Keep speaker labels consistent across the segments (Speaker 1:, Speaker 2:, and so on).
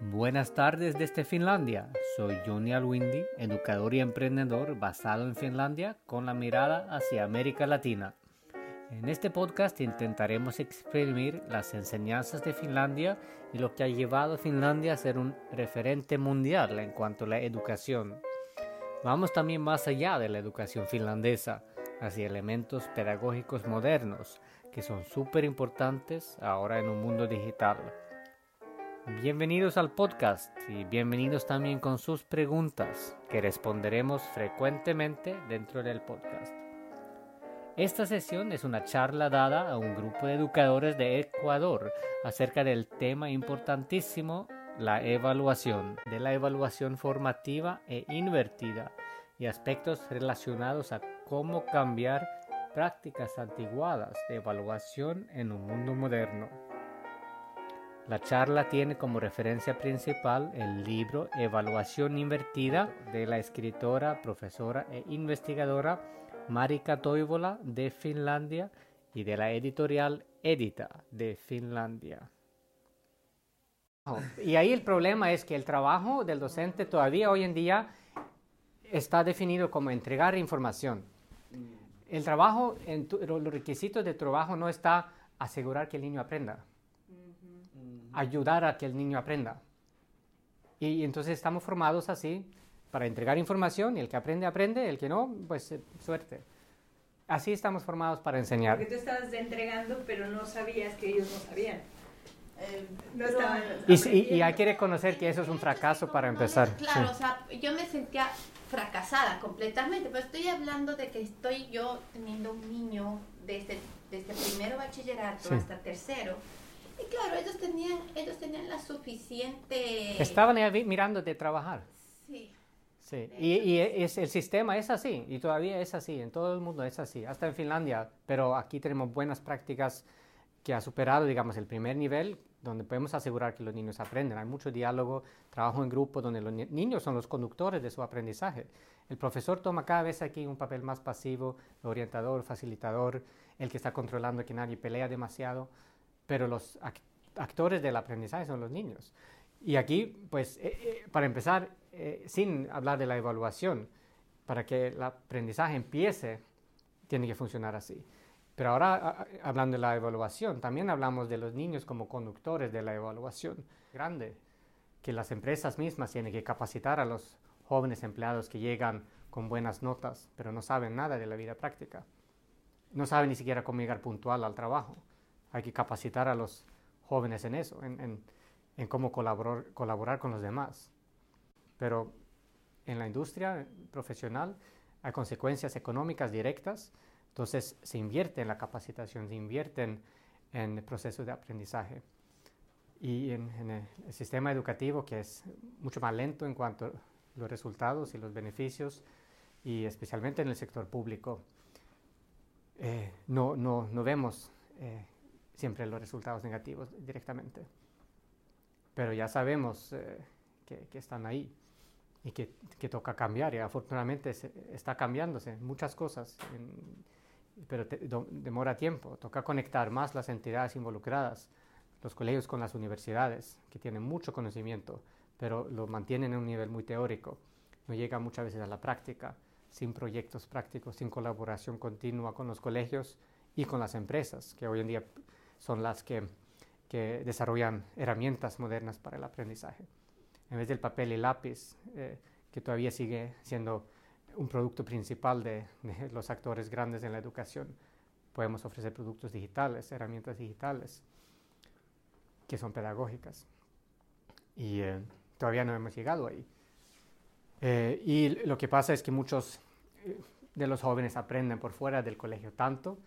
Speaker 1: Buenas tardes desde Finlandia. Soy Johnny Alwindi, educador y emprendedor basado en Finlandia con la mirada hacia América Latina. En este podcast intentaremos exprimir las enseñanzas de Finlandia y lo que ha llevado a Finlandia a ser un referente mundial en cuanto a la educación. Vamos también más allá de la educación finlandesa, hacia elementos pedagógicos modernos que son súper importantes ahora en un mundo digital. Bienvenidos al podcast y bienvenidos también con sus preguntas que responderemos frecuentemente dentro del podcast. Esta sesión es una charla dada a un grupo de educadores de Ecuador acerca del tema importantísimo, la evaluación, de la evaluación formativa e invertida y aspectos relacionados a cómo cambiar prácticas antiguadas de evaluación en un mundo moderno. La charla tiene como referencia principal el libro Evaluación Invertida de la escritora, profesora e investigadora Marika Toivola de Finlandia y de la editorial Edita de Finlandia. Y ahí el problema es que el trabajo del docente todavía hoy en día está definido como entregar información. El trabajo, los requisitos de trabajo no está asegurar que el niño aprenda ayudar a que el niño aprenda. Y, entonces estamos formados así para entregar información y el que aprende, aprende, el que no, pues eh, suerte. Así estamos formados para enseñar.
Speaker 2: Porque tú estabas entregando, pero no sabías que ellos no sabían.
Speaker 1: Eh, no y, y, hay que reconocer que eso es un fracaso para empezar.
Speaker 3: Claro, o sea, yo me sentía fracasada completamente, pero estoy hablando de que estoy yo teniendo un niño desde, desde primero bachillerato hasta tercero y claro, ellos tenían, ellos tenían la suficiente...
Speaker 1: Estaban de trabajar. Sí. Sí, y, y es, el sistema es así, y todavía es así, en todo el mundo es así, hasta en Finlandia, pero aquí tenemos buenas prácticas que ha superado, digamos, el primer nivel, donde podemos asegurar que los niños aprenden. Hay mucho diálogo, trabajo en grupo, donde los niños son los conductores de su aprendizaje. El profesor toma cada vez aquí un papel más pasivo, orientador, facilitador, el que está controlando que nadie pelea demasiado pero los actores del aprendizaje son los niños. Y aquí, pues, eh, eh, para empezar, eh, sin hablar de la evaluación, para que el aprendizaje empiece, tiene que funcionar así. Pero ahora, hablando de la evaluación, también hablamos de los niños como conductores de la evaluación. Grande, que las empresas mismas tienen que capacitar a los jóvenes empleados que llegan con buenas notas, pero no saben nada de la vida práctica. No saben ni siquiera cómo llegar puntual al trabajo. Hay que capacitar a los jóvenes en eso, en, cómo colaborar, colaborar con los demás. Pero en la industria profesional hay consecuencias económicas directas, entonces se invierte en la capacitación, se invierte en, el proceso de aprendizaje. Y en, el, sistema educativo, que es mucho más lento en cuanto a los resultados y los beneficios, y especialmente en el sector público, eh, no, no, no, vemos eh, siempre los resultados negativos directamente. Pero ya sabemos eh, que, están ahí y que, toca cambiar y afortunadamente está cambiándose muchas cosas, pero demora tiempo. Toca conectar más las entidades involucradas, los colegios con las universidades, que tienen mucho conocimiento, pero lo mantienen en un nivel muy teórico. No llega muchas veces a la práctica, sin proyectos prácticos, sin colaboración continua con los colegios y con las empresas, que hoy en día son las que, desarrollan herramientas modernas para el aprendizaje. En vez del papel y lápiz, eh, que todavía sigue siendo un producto principal de, los actores grandes en la educación, podemos ofrecer productos digitales, herramientas digitales, que son pedagógicas. Y eh, todavía no hemos llegado ahí. Eh, y lo que pasa es que muchos de los jóvenes aprenden por fuera del colegio tanto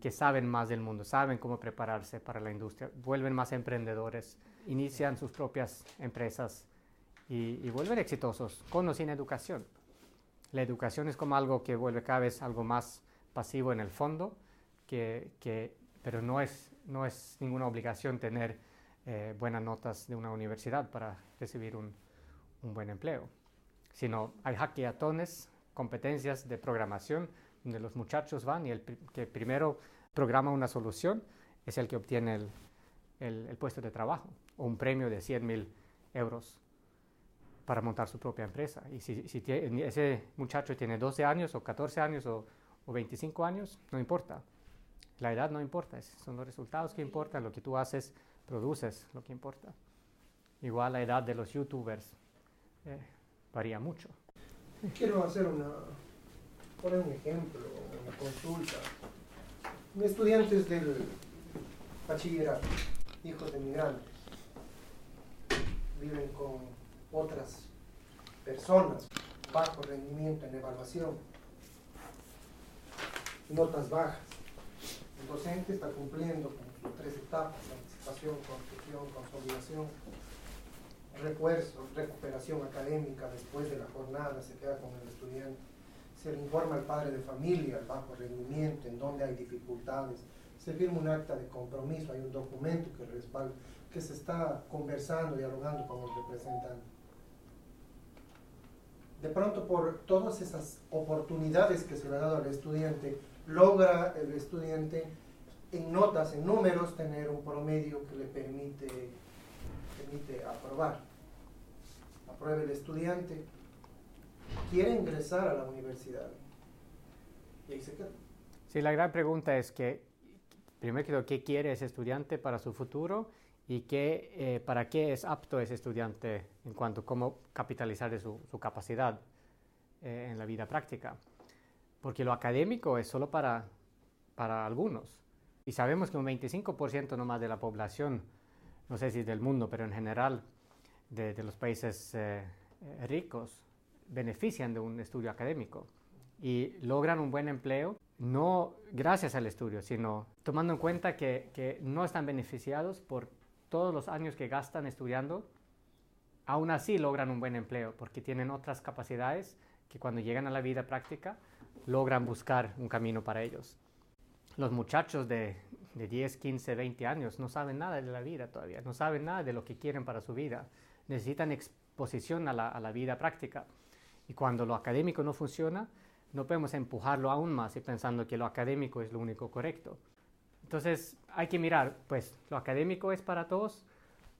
Speaker 1: que saben más del mundo, saben cómo prepararse para la industria, vuelven más emprendedores, inician sus propias empresas y, vuelven exitosos con o sin educación. La educación es como algo que vuelve cada vez algo más pasivo en el fondo, que, pero no es, no es ninguna obligación tener eh, buenas notas de una universidad para recibir un, un buen empleo, sino hay hackeatones, competencias de programación, donde los muchachos van y el que primero programa una solución es el que obtiene el, el, puesto de trabajo o un premio de 100 mil euros para montar su propia empresa. Y si, ese muchacho tiene 12 años o 14 años o, o 25 años, no importa. La edad no importa, son los resultados que importan, lo que tú haces, produces, lo que importa. Igual la edad de los youtubers eh, varía mucho.
Speaker 4: Quiero hacer una, poner un ejemplo, una consulta. Estudiantes del bachillerato, hijos de migrantes, viven con otras personas, bajo rendimiento en evaluación, notas bajas. El docente está cumpliendo con tres etapas, anticipación, construcción, consolidación, refuerzo, recuperación académica después de la jornada, se queda con el estudiante, se le informa al padre de familia, el bajo rendimiento, en donde hay dificultades, se firma un acta de compromiso, hay un documento que respalda, que se está conversando, dialogando con el representante. De pronto, por todas esas oportunidades que se le ha dado al estudiante, logra el estudiante en notas, en números, tener un promedio que le permite, permite aprobar. Aprueba el estudiante, quiere ingresar a la universidad. Y.
Speaker 1: Sí, la gran pregunta es que, primero ¿qué quiere ese estudiante para su futuro? y qué, eh, para qué es apto ese estudiante en cuanto a cómo capitalizar su, su capacidad eh, en la vida práctica. Porque lo académico es solo para, para algunos. Y sabemos que un 25% nomás de la población, no sé si del mundo, pero en general de, de los países eh, ricos, benefician de un estudio académico y logran un buen empleo, no gracias al estudio, sino tomando en cuenta que, no están beneficiados por todos los años que gastan estudiando, aún así logran un buen empleo porque tienen otras capacidades que cuando llegan a la vida práctica logran buscar un camino para ellos. Los muchachos de, de 10, 15, 20 años no saben nada de la vida todavía, no saben nada de lo que quieren para su vida. Necesitan exposición a la vida práctica. Y cuando lo académico no funciona, no podemos empujarlo aún más y pensando que lo académico es lo único correcto. Entonces hay que mirar, pues, ¿lo académico es para todos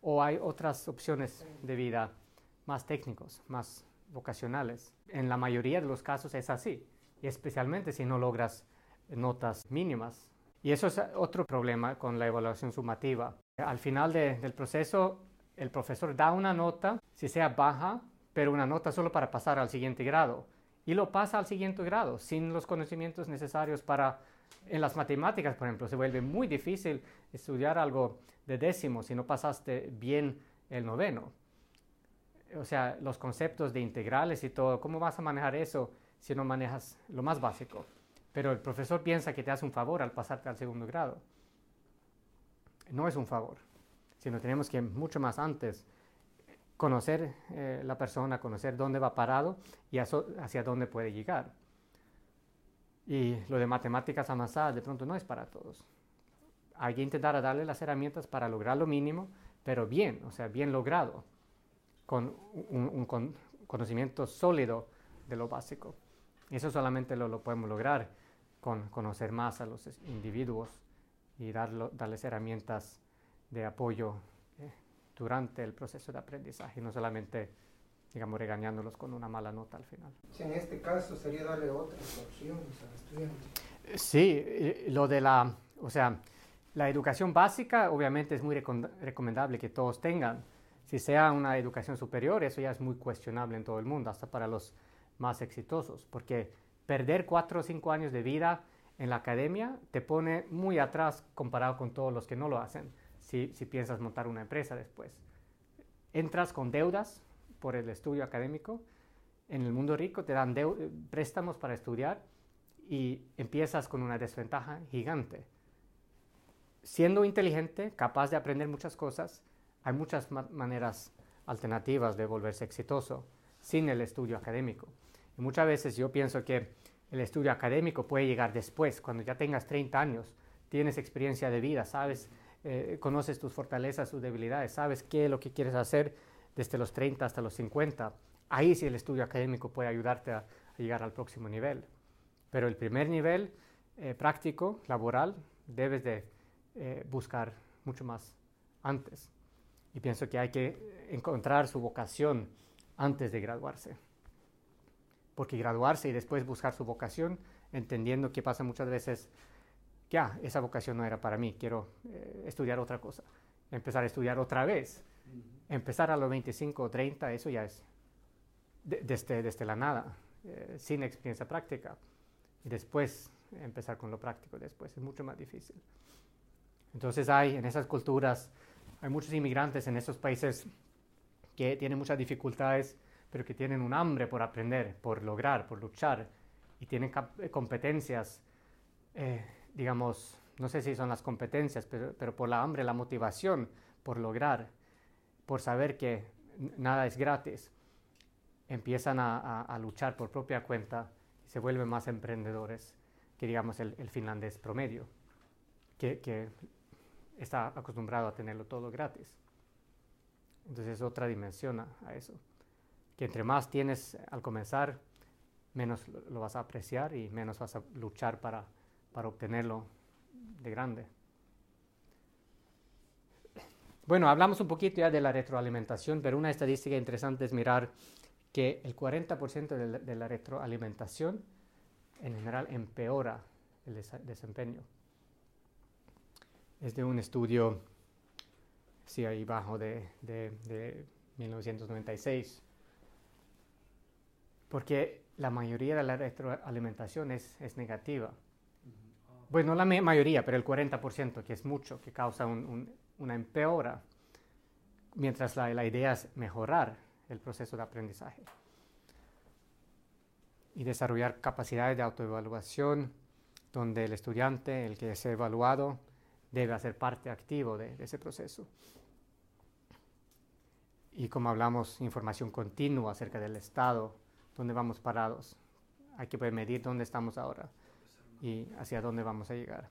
Speaker 1: o hay otras opciones de vida más técnicos, más vocacionales? En la mayoría de los casos es así, y especialmente si no logras notas mínimas. Y eso es otro problema con la evaluación sumativa. Al final del proceso, el profesor da una nota, si sea baja, pero una nota solo para pasar al siguiente grado, y lo pasa al siguiente grado, sin los conocimientos necesarios para en las matemáticas, por ejemplo, se vuelve muy difícil estudiar algo de décimo si no pasaste bien el noveno. O sea, los conceptos de integrales y todo, ¿cómo vas a manejar eso si no manejas lo más básico? Pero el profesor piensa que te hace un favor al pasarte al segundo grado. No es un favor, sino tenemos que mucho más antes conocer eh, la persona, conocer dónde va parado y hacia dónde puede llegar. Y lo de matemáticas avanzadas de pronto no es para todos. Hay que intentar darle las herramientas para lograr lo mínimo, pero bien, o sea, bien logrado, con un, conocimiento sólido de lo básico. Eso solamente lo, podemos lograr con conocer más a los individuos y darles herramientas de apoyo durante el proceso de aprendizaje, no solamente digamos, regañándolos con una mala nota al final.
Speaker 4: en este caso sería darle otras opciones al estudiante.
Speaker 1: Sí, lo de la, o sea, la educación básica obviamente es muy recomendable que todos tengan. Si sea una educación superior, eso ya es muy cuestionable en todo el mundo, hasta para los más exitosos, porque perder cuatro o cinco años de vida en la academia te pone muy atrás comparado con todos los que no lo hacen, si, piensas montar una empresa después. Entras con deudas, por el estudio académico. En el mundo rico te dan préstamos para estudiar y empiezas con una desventaja gigante. Siendo inteligente, capaz de aprender muchas cosas, hay muchas maneras alternativas de volverse exitoso sin el estudio académico. Y muchas veces yo pienso que el estudio académico puede llegar después, cuando ya tengas 30 años, tienes experiencia de vida, sabes, eh, conoces tus fortalezas, tus debilidades, sabes qué es lo que quieres hacer desde los 30 hasta los 50. Ahí sí el estudio académico puede ayudarte a, llegar al próximo nivel. Pero el primer nivel eh, práctico, laboral, debes de eh, buscar mucho más antes. Y pienso que hay que encontrar su vocación antes de graduarse. Porque graduarse y después buscar su vocación, entendiendo que pasa muchas veces, ya, ah, esa vocación no era para mí, quiero eh, estudiar otra cosa. Empezar a estudiar otra vez. Empezar a los 25 o 30, eso ya es desde, desde la nada, eh, sin experiencia práctica. Y después empezar con lo práctico después, es mucho más difícil. Entonces hay en esas culturas, hay muchos inmigrantes en esos países que tienen muchas dificultades, pero que tienen un hambre por aprender, por lograr, por luchar, y tienen eh, competencias, eh, digamos, no sé si son las competencias, pero, pero, por la hambre, la motivación por lograr, por saber que nada es gratis, empiezan a, a, luchar por propia cuenta y se vuelven más emprendedores que, digamos, el, el finlandés promedio, que, que está acostumbrado a tenerlo todo gratis. Entonces es otra dimensión a, eso. Que entre más tienes al comenzar, menos lo, vas a apreciar y menos vas a luchar para, para obtenerlo de grande. Bueno, hablamos un poquito ya de la retroalimentación, pero una estadística interesante es mirar que el 40% de la retroalimentación en general empeora el desempeño es de un estudio, sí, ahí bajo de, de, 1996, porque la mayoría de la retroalimentación es, es negativa. Bueno, no la mayoría, pero el 40%, que es mucho, que causa una empeora, mientras la, la idea es mejorar el proceso de aprendizaje y desarrollar capacidades de autoevaluación donde el estudiante, el que es evaluado, debe hacer parte activo de, ese proceso. Y como hablamos, información continua acerca del estado, dónde vamos parados. Hay que poder medir dónde estamos ahora y hacia dónde vamos a llegar.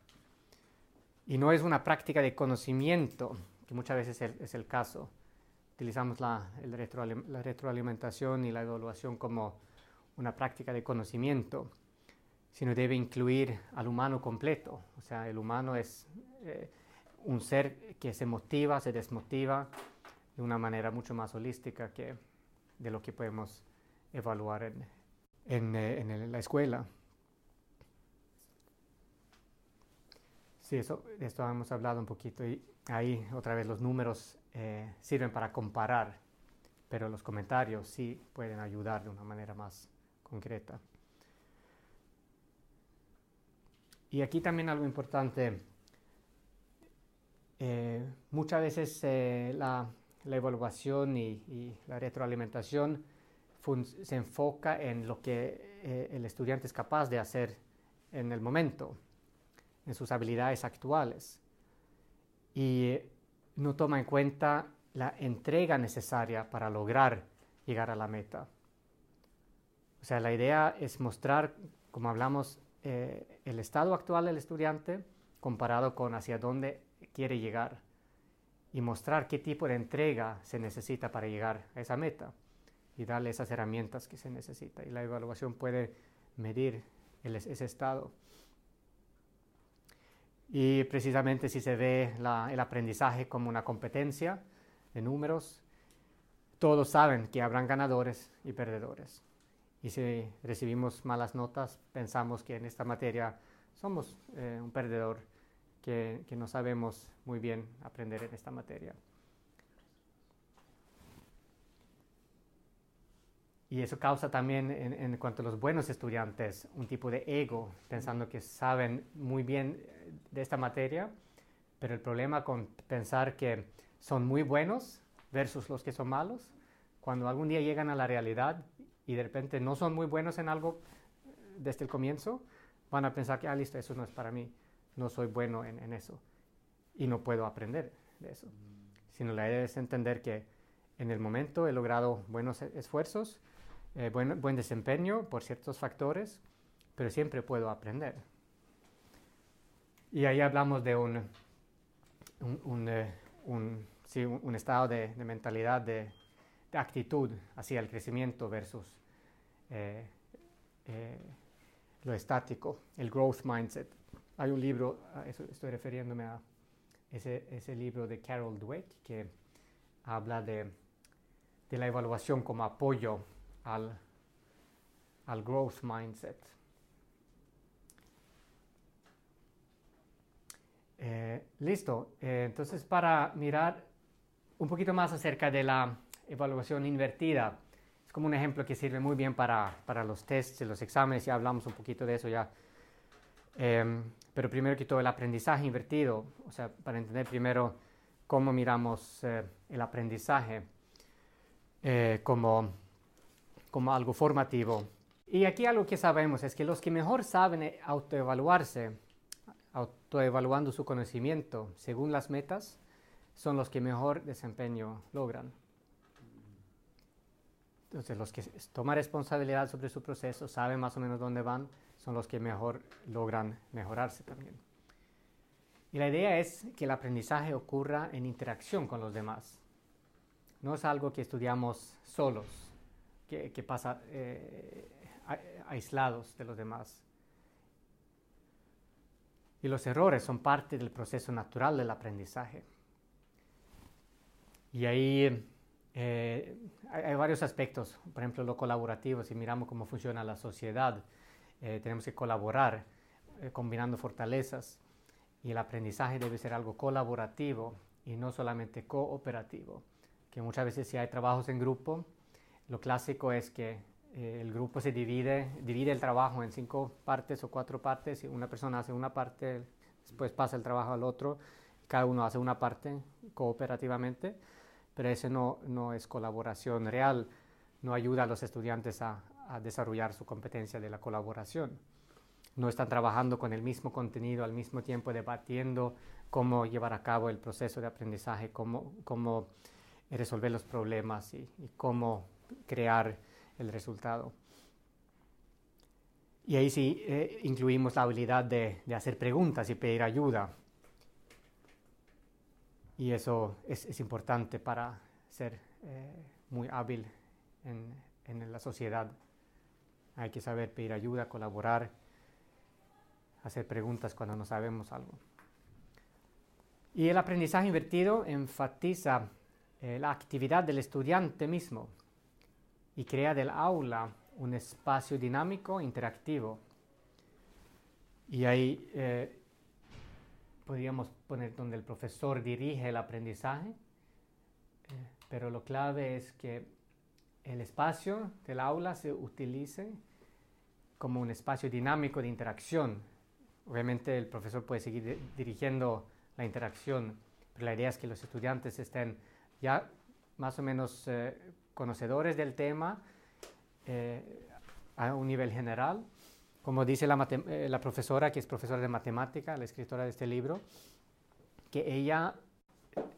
Speaker 1: Y no es una práctica de conocimiento, que muchas veces es el, caso. Utilizamos la, la retroalimentación y la evaluación como una práctica de conocimiento, sino debe incluir al humano completo. O sea, el humano es eh, un ser que se motiva, se desmotiva de una manera mucho más holística que de lo que podemos evaluar en, en, eh, en la escuela. Sí, eso, esto hemos hablado un poquito y ahí otra vez los números eh, sirven para comparar, pero los comentarios sí pueden ayudar de una manera más concreta. Y aquí también algo importante eh, muchas veces eh, la, evaluación y, la retroalimentación se enfoca en lo que el estudiante es capaz de hacer en el momento, en sus habilidades actuales, y no toma en cuenta la entrega necesaria para lograr llegar a la meta. O sea, la idea es mostrar, como hablamos, el estado actual del estudiante comparado con hacia dónde quiere llegar y mostrar qué tipo de entrega se necesita para llegar a esa meta y darle esas herramientas que se necesita. Y la evaluación puede medir ese estado. Y precisamente si se ve el aprendizaje como una competencia de números, todos saben que habrán ganadores y perdedores. Y si recibimos malas notas, pensamos que en esta materia somos eh, un perdedor que, no sabemos muy bien aprender en esta materia. Y eso causa también, en, cuanto a los buenos estudiantes, un tipo de ego, pensando que saben muy bien de esta materia, pero el problema con pensar que son muy buenos versus los que son malos, cuando algún día llegan a la realidad y de repente no son muy buenos en algo desde el comienzo, van a pensar que, ah, listo, eso no es para mí no soy bueno en, eso y no puedo aprender de eso. Sino la idea es entender que en el momento he logrado buenos e, esfuerzos, eh, buen, buen desempeño por ciertos factores, pero siempre puedo aprender. Y ahí hablamos de un, un, eh, estado de, mentalidad, de, actitud hacia el crecimiento versus eh, lo estático, el growth mindset. Hay un libro, estoy refiriéndome a ese, ese libro de Carol Dweck, que habla de, de la evaluación como apoyo al, al growth mindset. Eh, listo, eh, entonces para mirar un poquito más acerca de la evaluación invertida, es como un ejemplo que sirve muy bien para, para los tests y los exámenes, ya hablamos un poquito de eso ya. Em, pero primero que todo el aprendizaje invertido, o sea, para entender primero cómo miramos eh, el aprendizaje como, como algo formativo. Y aquí algo que sabemos es que los que mejor saben autoevaluarse autoevaluando su conocimiento según las metas, son los que mejor desempeño logran. Entonces, los que toman responsabilidad sobre su proceso, saben más o menos dónde van, son los que mejor logran mejorarse también. Y la idea es que el aprendizaje ocurra en interacción con los demás. No es algo que estudiamos solos, que, pasa eh, aislados de los demás. Y los errores son parte del proceso natural del aprendizaje. Y ahí eh, hay, varios aspectos, por ejemplo, lo colaborativo, si miramos cómo funciona la sociedad, eh, tenemos que colaborar eh, combinando fortalezas y el aprendizaje debe ser algo colaborativo y no solamente cooperativo, que muchas veces si hay trabajos en grupo, lo clásico es que eh, el grupo se divide, divide el trabajo en cinco partes o cuatro partes, una persona hace una parte, después pasa el trabajo al otro, cada uno hace una parte cooperativamente, pero eso no, no es colaboración real, no ayuda a los estudiantes a, desarrollar su competencia de la colaboración. No están trabajando con el mismo contenido al mismo tiempo, debatiendo cómo llevar a cabo el proceso de aprendizaje, cómo, cómo resolver los problemas y cómo crear el resultado. Y ahí sí eh, incluimos la habilidad de, hacer preguntas y pedir ayuda. Y eso es, importante para ser eh, muy hábil en, la sociedad. Hay que saber pedir ayuda, colaborar, hacer preguntas cuando no sabemos algo. Y el aprendizaje invertido enfatiza eh, la actividad del estudiante mismo y crea del aula un espacio dinámico, interactivo. Y ahí eh, podríamos poner donde el profesor dirige el aprendizaje, eh, pero lo clave es que el espacio del aula se utilice como un espacio dinámico de interacción. Obviamente el profesor puede seguir dirigiendo la interacción, pero la idea es que los estudiantes estén ya más o menos eh, conocedores del tema eh, a un nivel general. Como dice eh, la, profesora, que es profesora de matemática, la escritora de este libro, que ella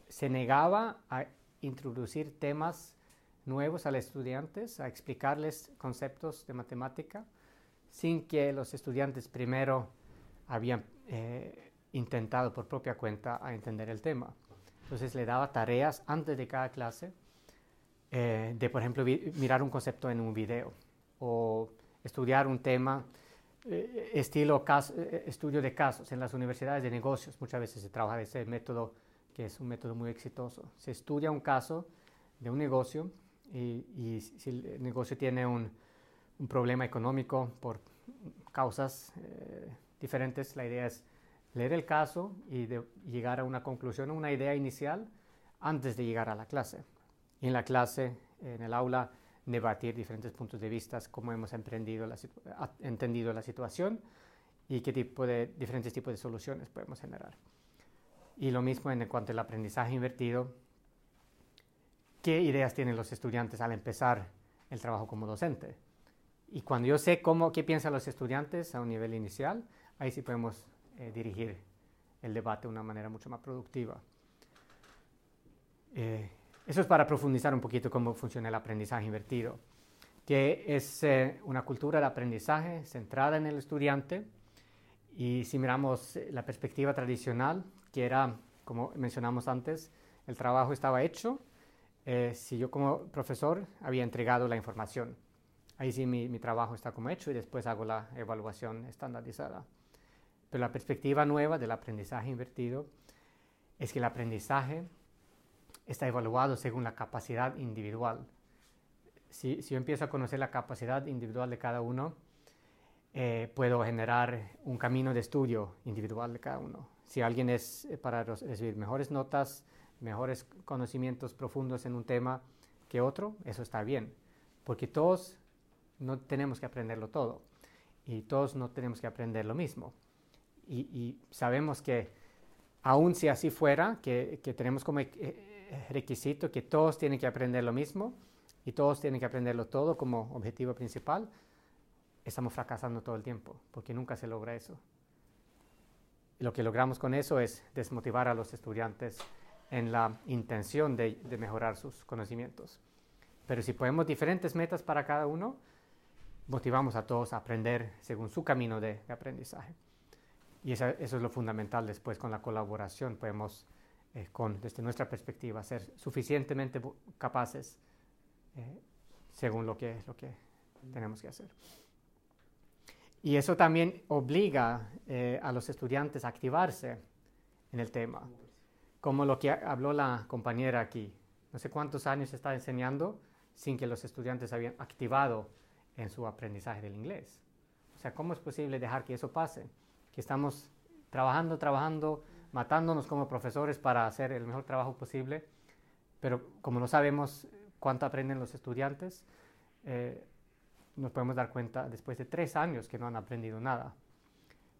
Speaker 1: se negaba a introducir temas nuevos a los estudiantes, a explicarles conceptos de matemática, sin que los estudiantes primero habían eh, intentado por propia cuenta a entender el tema. Entonces le daba tareas antes de cada clase eh, de, por ejemplo, mirar un concepto en un video o estudiar un tema, eh, estilo eh, estudio de casos. En las universidades de negocios muchas veces se trabaja de ese método, que es un método muy exitoso. Se estudia un caso de un negocio y, si el negocio tiene un, un problema económico por causas diferentes, la idea es leer el caso y llegar a una conclusión, una idea inicial antes de llegar a la clase en la clase, en el aula, debatir diferentes puntos de vista, cómo hemos la entendido la situación y qué tipo de, diferentes tipos de soluciones podemos generar. Y lo mismo en cuanto al aprendizaje invertido, qué ideas tienen los estudiantes al empezar el trabajo como docente. Y cuando yo sé cómo, qué piensan los estudiantes a un nivel inicial, ahí sí podemos eh, dirigir el debate de una manera mucho más productiva. Eh, eso es para profundizar un poquito cómo funciona el aprendizaje invertido, que es eh, una cultura de aprendizaje centrada en el estudiante. Y si miramos eh, la perspectiva tradicional, que era, como mencionamos antes, el trabajo estaba hecho, eh, si yo como profesor había entregado la información. Ahí sí mi, mi trabajo está como hecho y después hago la evaluación estandarizada. Pero la perspectiva nueva del aprendizaje invertido es que el aprendizaje está evaluado según la capacidad individual. Si, si yo empiezo a conocer la capacidad individual de cada uno, eh, puedo generar un camino de estudio individual de cada uno. Si alguien es eh, para recibir mejores notas, mejores conocimientos profundos en un tema que otro, eso está bien, porque todos no tenemos que aprenderlo todo y todos no tenemos que aprender lo mismo. Y, sabemos que aun si así fuera, que, que tenemos como eh, requisito que todos tienen que aprender lo mismo y todos tienen que aprenderlo todo como objetivo principal, estamos fracasando todo el tiempo, porque nunca se logra eso. Y lo que logramos con eso es desmotivar a los estudiantes en la intención de, mejorar sus conocimientos. Pero si ponemos diferentes metas para cada uno, motivamos a todos a aprender según su camino de, aprendizaje. Y eso, es lo fundamental después con la colaboración. Podemos, eh, con, desde nuestra perspectiva, ser suficientemente capaces eh, según lo que, lo que tenemos que hacer. Y eso también obliga eh, a los estudiantes a activarse en el tema, como lo que habló la compañera aquí. No sé cuántos años está enseñando sin que los estudiantes habían activado en su aprendizaje del inglés. O sea, ¿cómo es posible dejar que eso pase? Que estamos trabajando, trabajando, matándonos como profesores para hacer el mejor trabajo posible, pero como no sabemos cuánto aprenden los estudiantes, eh, nos podemos dar cuenta después de tres años que no han aprendido nada.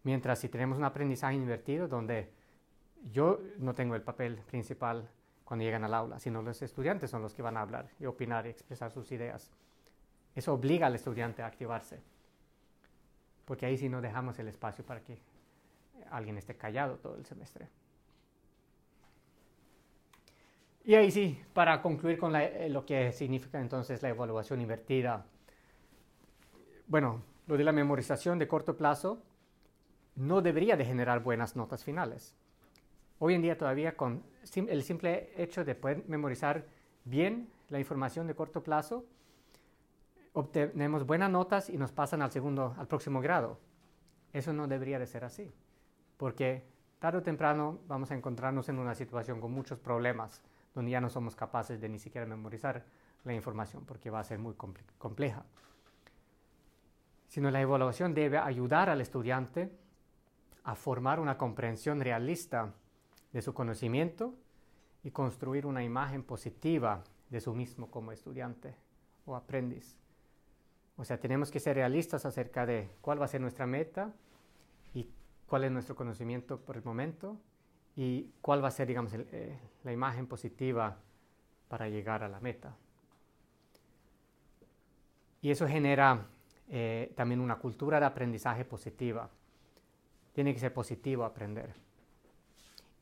Speaker 1: Mientras si tenemos un aprendizaje invertido donde yo no tengo el papel principal cuando llegan al aula, sino los estudiantes son los que van a hablar y opinar y expresar sus ideas. Eso obliga al estudiante a activarse, porque ahí sí no dejamos el espacio para que alguien esté callado todo el semestre. Y ahí sí, para concluir con lo que significa entonces la evaluación invertida, bueno, lo de la memorización de corto plazo no debería de generar buenas notas finales. Hoy en día todavía con el simple hecho de poder memorizar bien la información de corto plazo, obtenemos buenas notas y nos pasan al segundo, al próximo grado. Eso no debería de ser así, porque tarde o temprano vamos a encontrarnos en una situación con muchos problemas, donde ya no somos capaces de ni siquiera memorizar la información, porque va a ser muy compleja sino la evaluación debe ayudar al estudiante a formar una comprensión realista de su conocimiento y construir una imagen positiva de su mismo como estudiante o aprendiz. O sea, tenemos que ser realistas acerca de cuál va a ser nuestra meta cuál es nuestro conocimiento por el momento y cuál va a ser, digamos, eh, la imagen positiva para llegar a la meta. Y eso genera eh, también una cultura de aprendizaje positiva. Tiene que ser positivo aprender.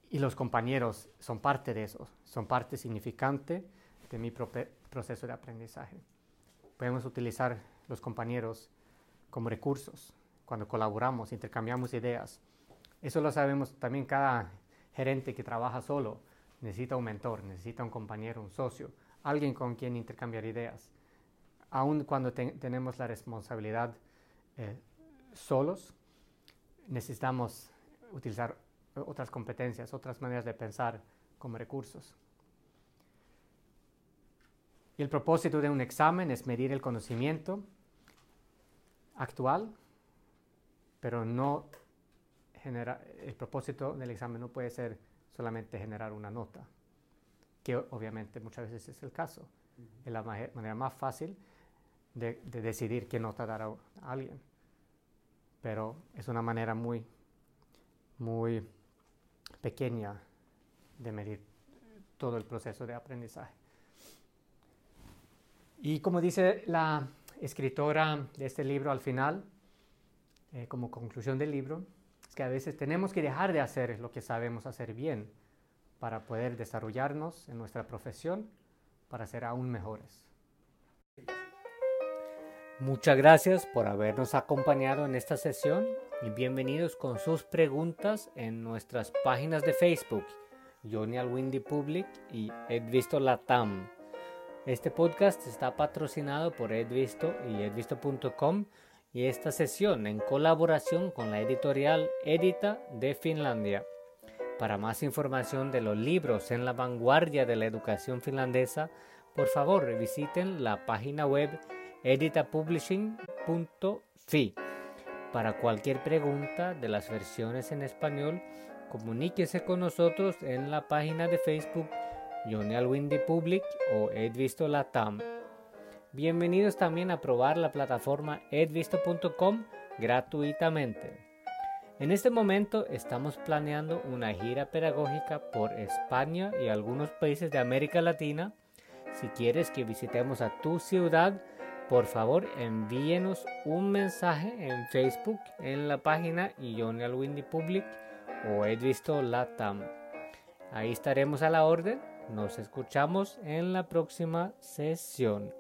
Speaker 1: Y los compañeros son parte de eso, son parte significante de mi proceso de aprendizaje. Podemos utilizar los compañeros como recursos cuando colaboramos, intercambiamos ideas. Eso lo sabemos también cada gerente que trabaja solo necesita un mentor, necesita un compañero, un socio, alguien con quien intercambiar ideas aun cuando tenemos la responsabilidad eh, solos, necesitamos utilizar otras competencias, otras maneras de pensar como recursos. Y el propósito de un examen es medir el conocimiento actual, pero no genera, el propósito del examen no puede ser solamente generar una nota, que obviamente muchas veces es el caso. Es la manera más fácil de, decidir qué nota dar a, alguien. Pero es una manera muy, muy pequeña de medir todo el proceso de aprendizaje. Y como dice la escritora de este libro al final, eh, como conclusión del libro, es que a veces tenemos que dejar de hacer lo que sabemos hacer bien para poder desarrollarnos en nuestra profesión, para ser aún mejores. Muchas gracias por habernos acompañado en esta sesión y bienvenidos con sus preguntas en nuestras páginas de Facebook, Johnny Windy Public y Edvisto Latam. Este podcast está patrocinado por Edvisto y edvisto.com y esta sesión en colaboración con la editorial Edita de Finlandia. Para más información de los libros en la vanguardia de la educación finlandesa, por favor visiten la página web editapublishing.fi. Para cualquier pregunta de las versiones en español, comuníquese con nosotros en la página de Facebook Johnny Alwindi Public o Edvisto Latam. Bienvenidos también a probar la plataforma edvisto.com gratuitamente. En este momento estamos planeando una gira pedagógica por España y algunos países de América Latina. Si quieres que visitemos a tu ciudad, por favor envíenos un mensaje en Facebook en la página Johnny Alwindi Public o Edvisto Latam. Ahí estaremos a la orden. Nos escuchamos en la próxima sesión.